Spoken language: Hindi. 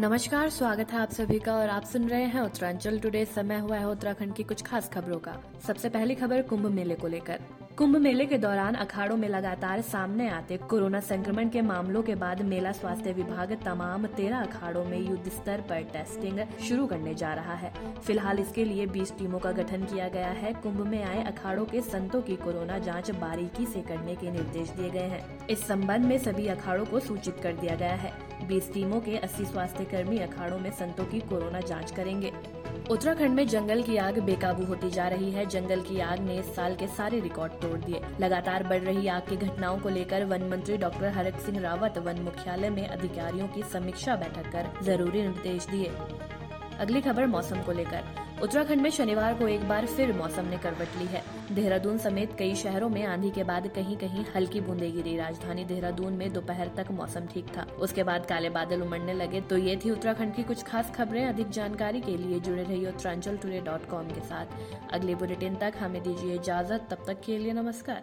नमस्कार, स्वागत है आप सभी का और आप सुन रहे हैं उत्तरांचल टुडे। समय हुआ है उत्तराखंड की कुछ खास खबरों का। सबसे पहली खबर कुंभ मेले को लेकर। कुंभ मेले के दौरान अखाड़ों में लगातार सामने आते कोरोना संक्रमण के मामलों के बाद मेला स्वास्थ्य विभाग तमाम तेरह अखाड़ों में युद्ध स्तर पर टेस्टिंग शुरू करने जा रहा है। फ़िलहाल इसके लिए 20 टीमों का गठन किया गया है। कुंभ में आए अखाड़ों के संतों की कोरोना जाँच बारीकी से करने के निर्देश दिए गए हैं। इस संबंध में सभी अखाड़ों को सूचित कर दिया गया है। बीस टीमों के अस्सी स्वास्थ्य कर्मी अखाड़ों में संतों की कोरोना जाँच करेंगे। उत्तराखंड में जंगल की आग बेकाबू होती जा रही है। जंगल की आग ने इस साल के सारे रिकॉर्ड तोड़ दिए। लगातार बढ़ रही आग की घटनाओं को लेकर वन मंत्री डॉक्टर हरक सिंह रावत वन मुख्यालय में अधिकारियों की समीक्षा बैठक कर ज़रूरी निर्देश दिए। अगली खबर मौसम को लेकर। उत्तराखंड में शनिवार को एक बार फिर मौसम ने करवट ली है। देहरादून समेत कई शहरों में आंधी के बाद कहीं कहीं हल्की बूंदे गिरी राजधानी देहरादून में दोपहर तक मौसम ठीक था। उसके बाद काले बादल उमड़ने लगे तो ये थी उत्तराखंड की कुछ खास खबरें। अधिक जानकारी के लिए जुड़े रहिए उत्तरांचल डॉट कॉम के साथ। अगले बुलेटिन तक हमें दीजिए इजाज़त। तब तक के लिए नमस्कार।